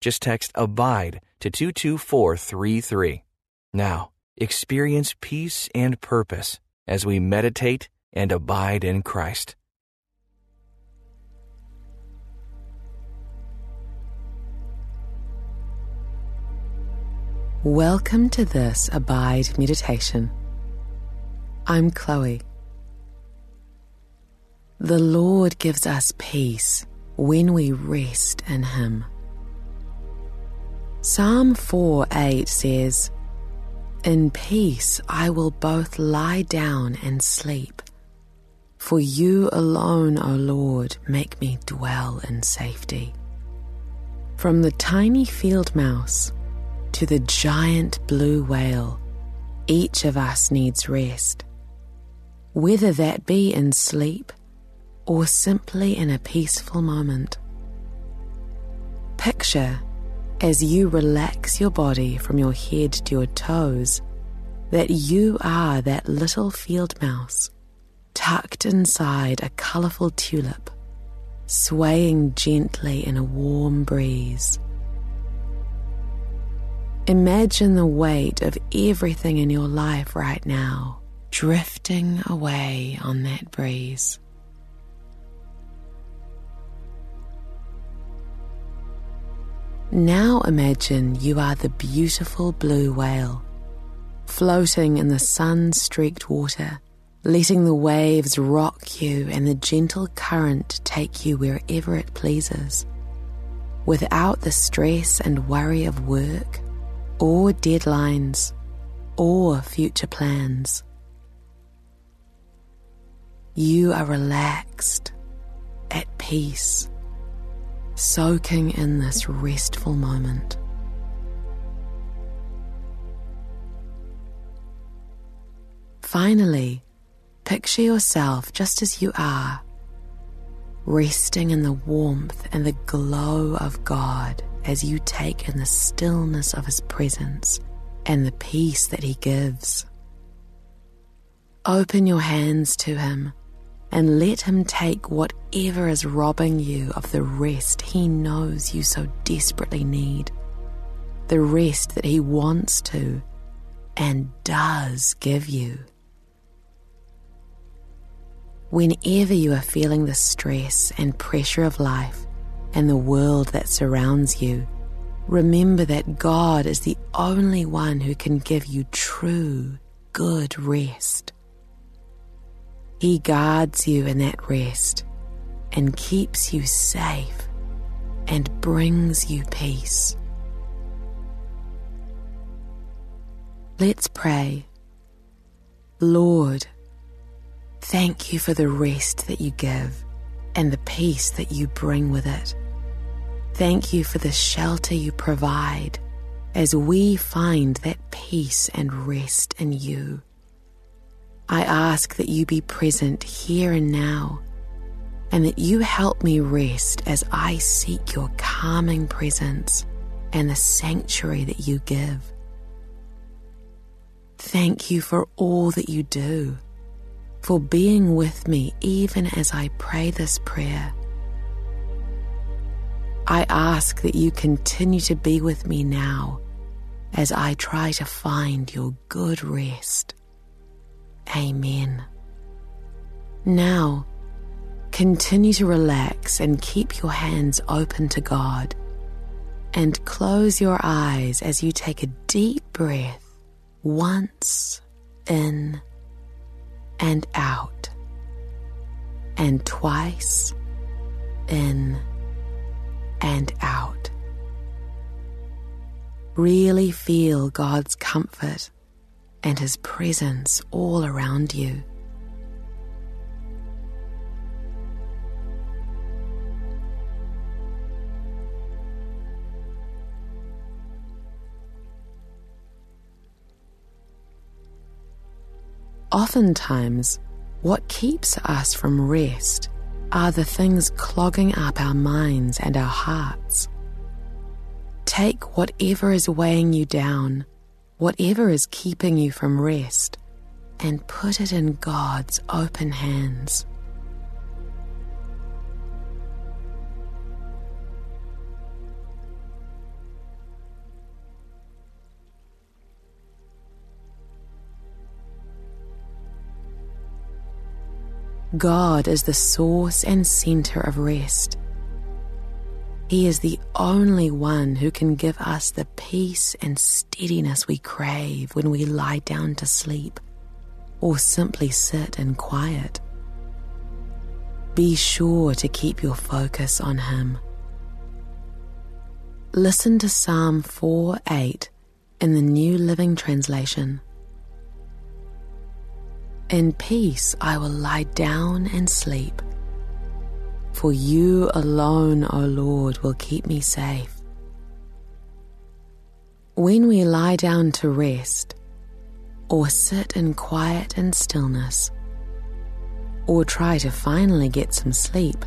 Just text ABIDE to 22433. Now, experience peace and purpose as we meditate and abide in Christ. Welcome to this Abide meditation. I'm Chloe. The Lord gives us peace when we rest in Him. Psalm 4 8 says, In peace I will both lie down and sleep. For you alone, O Lord, make me dwell in safety. From the tiny field mouse to the giant blue whale, each of us needs rest. Whether that be in sleep or simply in a peaceful moment. Picture, as you relax your body from your head to your toes, that you are that little field mouse tucked inside a colourful tulip, swaying gently in a warm breeze. Imagine the weight of everything in your life right now drifting away on that breeze. Now imagine you are the beautiful blue whale, floating in the sun streaked water, letting the waves rock you and the gentle current take you wherever it pleases, without the stress and worry of work or deadlines or future plans. You are relaxed, at peace, soaking in this restful moment. Finally, picture yourself just as you are, resting in the warmth and the glow of God as you take in the stillness of His presence and the peace that He gives. Open your hands to Him and let Him take whatever is robbing you of the rest He knows you so desperately need, the rest that He wants to and does give you. Whenever you are feeling the stress and pressure of life, and the world that surrounds you, remember that God is the only one who can give you true, good rest. He guards you in that rest and keeps you safe and brings you peace. Let's pray. Lord, thank you for the rest that you give and the peace that you bring with it. Thank you for the shelter you provide as we find that peace and rest in you. I ask that you be present here and now, and that you help me rest as I seek your calming presence and the sanctuary that you give. Thank you for all that you do for being with me even as I pray this prayer. I ask that you continue to be with me now as I try to find your good rest. Amen. Now, continue to relax and keep your hands open to God. And close your eyes as you take a deep breath once in and out, and twice in and out. Really feel God's comfort and His presence all around you. Oftentimes, what keeps us from rest are the things clogging up our minds and our hearts. Take whatever is weighing you down whatever is keeping you from rest, and put it in God's open hands. God is the source and center of rest. He is the only one who can give us the peace and steadiness we crave when we lie down to sleep or simply sit in quiet. Be sure to keep your focus on Him. Listen to Psalm 4 8 in the New Living Translation. In peace I will lie down and sleep. For you alone, O Lord, will keep me safe. When we lie down to rest, or sit in quiet and stillness, or try to finally get some sleep,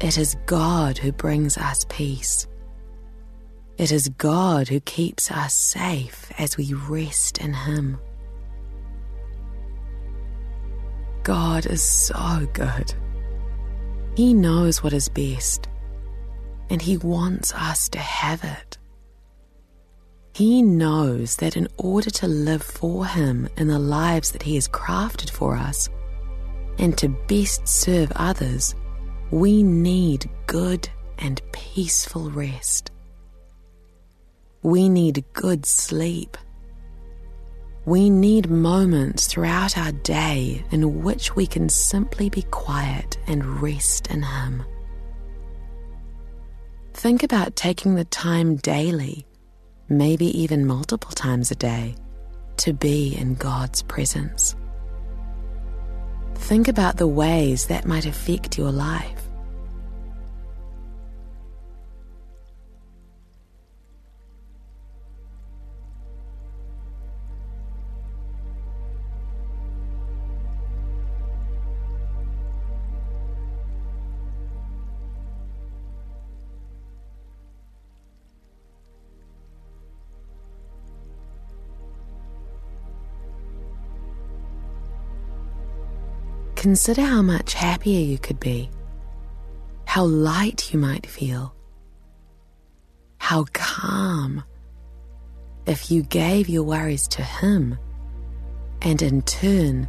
it is God who brings us peace. It is God who keeps us safe as we rest in Him. God is so good. He knows what is best, and He wants us to have it. He knows that in order to live for Him in the lives that He has crafted for us, and to best serve others, we need good and peaceful rest. We need good sleep we need moments throughout our day in which we can simply be quiet and rest in Him. Think about taking the time daily, maybe even multiple times a day, to be in God's presence. Think about the ways that might affect your life. Consider how much happier you could be, how light you might feel, how calm if you gave your worries to Him and in turn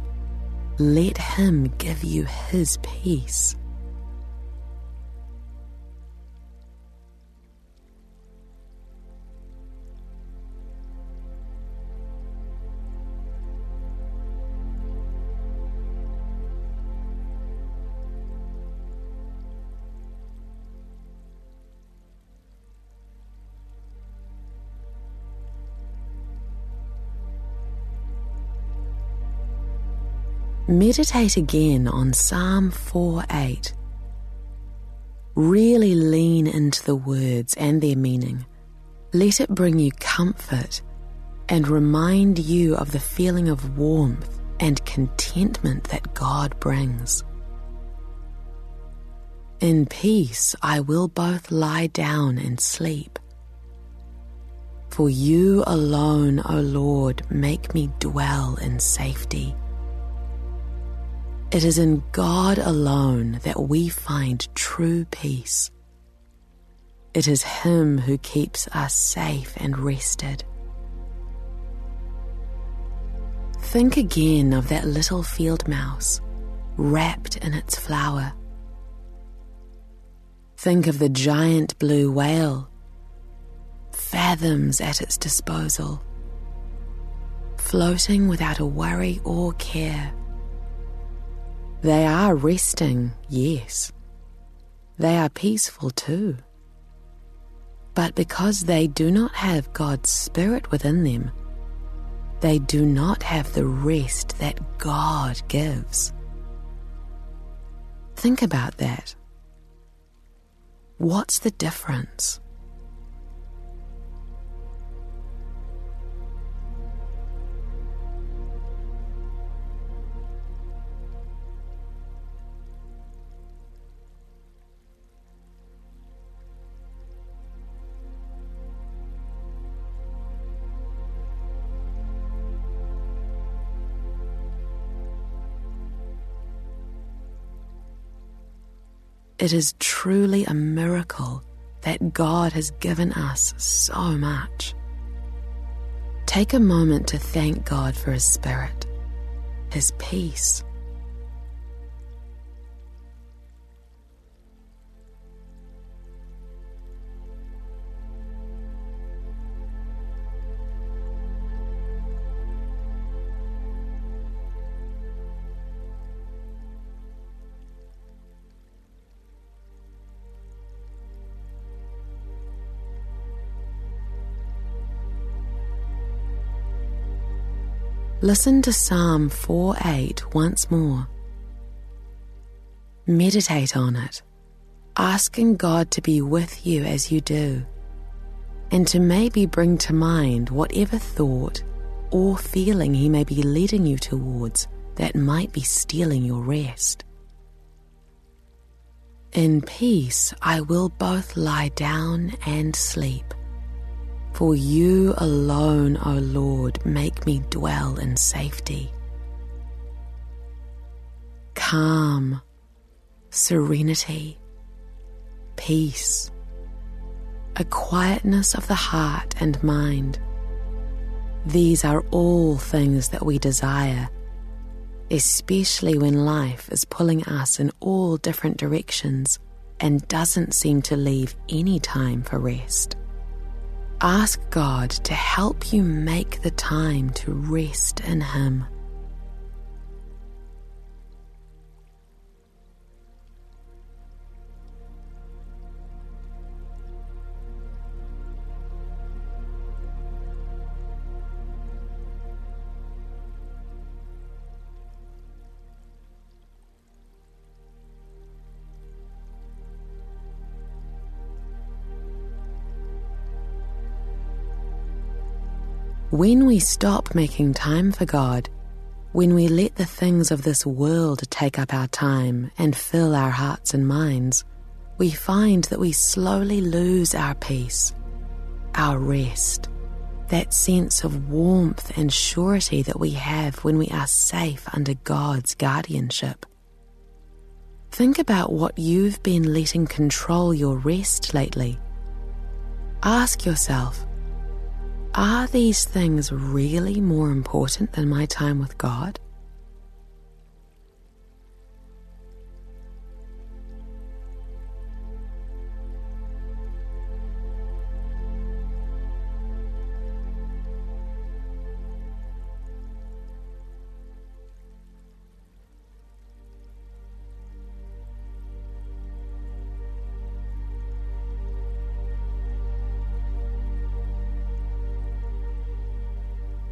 let Him give you His peace. Meditate again on Psalm 4 8. Really lean into the words and their meaning. Let it bring you comfort and remind you of the feeling of warmth and contentment that God brings. In peace I will both lie down and sleep. For you alone, O Lord, make me dwell in safety. It is in God alone that we find true peace. It is Him who keeps us safe and rested. Think again of that little field mouse wrapped in its flower. Think of the giant blue whale, fathoms at its disposal, floating without a worry or care they are resting, yes. They are peaceful too. But because they do not have God's Spirit within them, they do not have the rest that God gives. Think about that. What's the difference? It is truly a miracle that God has given us so much. Take a moment to thank God for His Spirit, His peace, Listen to Psalm 4 8 once more. Meditate on it, asking God to be with you as you do, and to maybe bring to mind whatever thought or feeling He may be leading you towards that might be stealing your rest. In peace, I will both lie down and sleep for you alone, O Lord, make me dwell in safety. Calm, serenity, peace, a quietness of the heart and mind. These are all things that we desire, especially when life is pulling us in all different directions and doesn't seem to leave any time for rest. Ask God to help you make the time to rest in Him. When we stop making time for God, when we let the things of this world take up our time and fill our hearts and minds, we find that we slowly lose our peace, our rest, that sense of warmth and surety that we have when we are safe under God's guardianship. Think about what you've been letting control your rest lately. Ask yourself, are these things really more important than my time with God?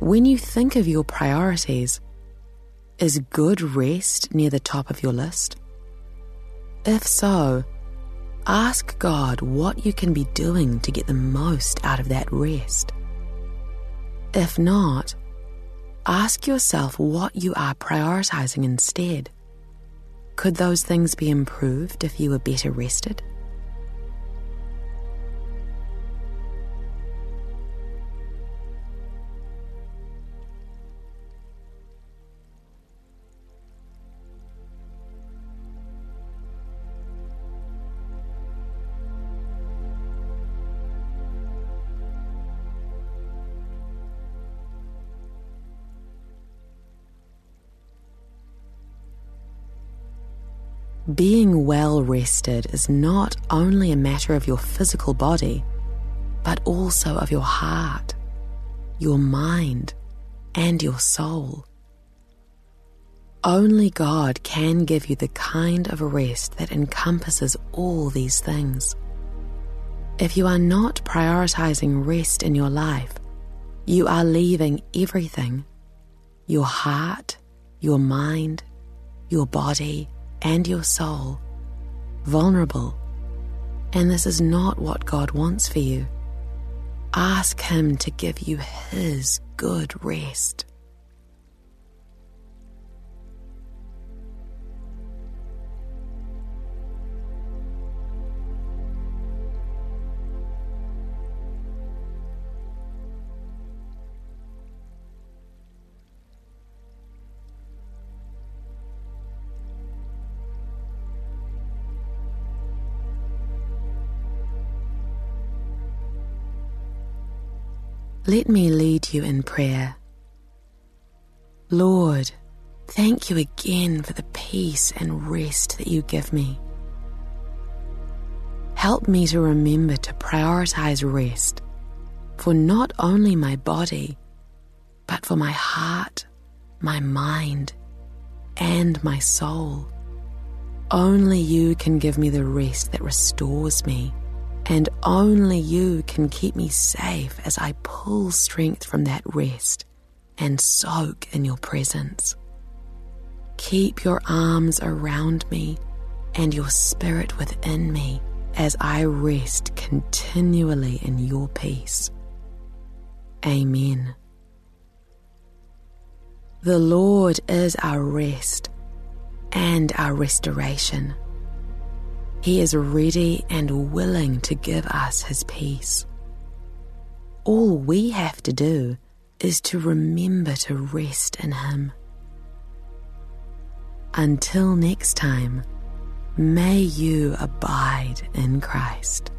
When you think of your priorities, is good rest near the top of your list? If so, ask God what you can be doing to get the most out of that rest. If not, ask yourself what you are prioritizing instead. Could those things be improved if you were better rested? Being well rested is not only a matter of your physical body, but also of your heart, your mind, and your soul. Only God can give you the kind of rest that encompasses all these things. If you are not prioritizing rest in your life, you are leaving everything your heart, your mind, your body, and your soul vulnerable, and this is not what God wants for you. Ask Him to give you His good rest. Let me lead you in prayer. Lord, thank you again for the peace and rest that you give me. Help me to remember to prioritize rest for not only my body, but for my heart, my mind, and my soul. Only you can give me the rest that restores me, and only you can keep me safe as I pull strength from that rest and soak in your presence. Keep your arms around me and your spirit within me as I rest continually in your peace. Amen. The Lord is our rest and our restoration. He is ready and willing to give us His peace. All we have to do is to remember to rest in Him. Until next time, may you abide in Christ.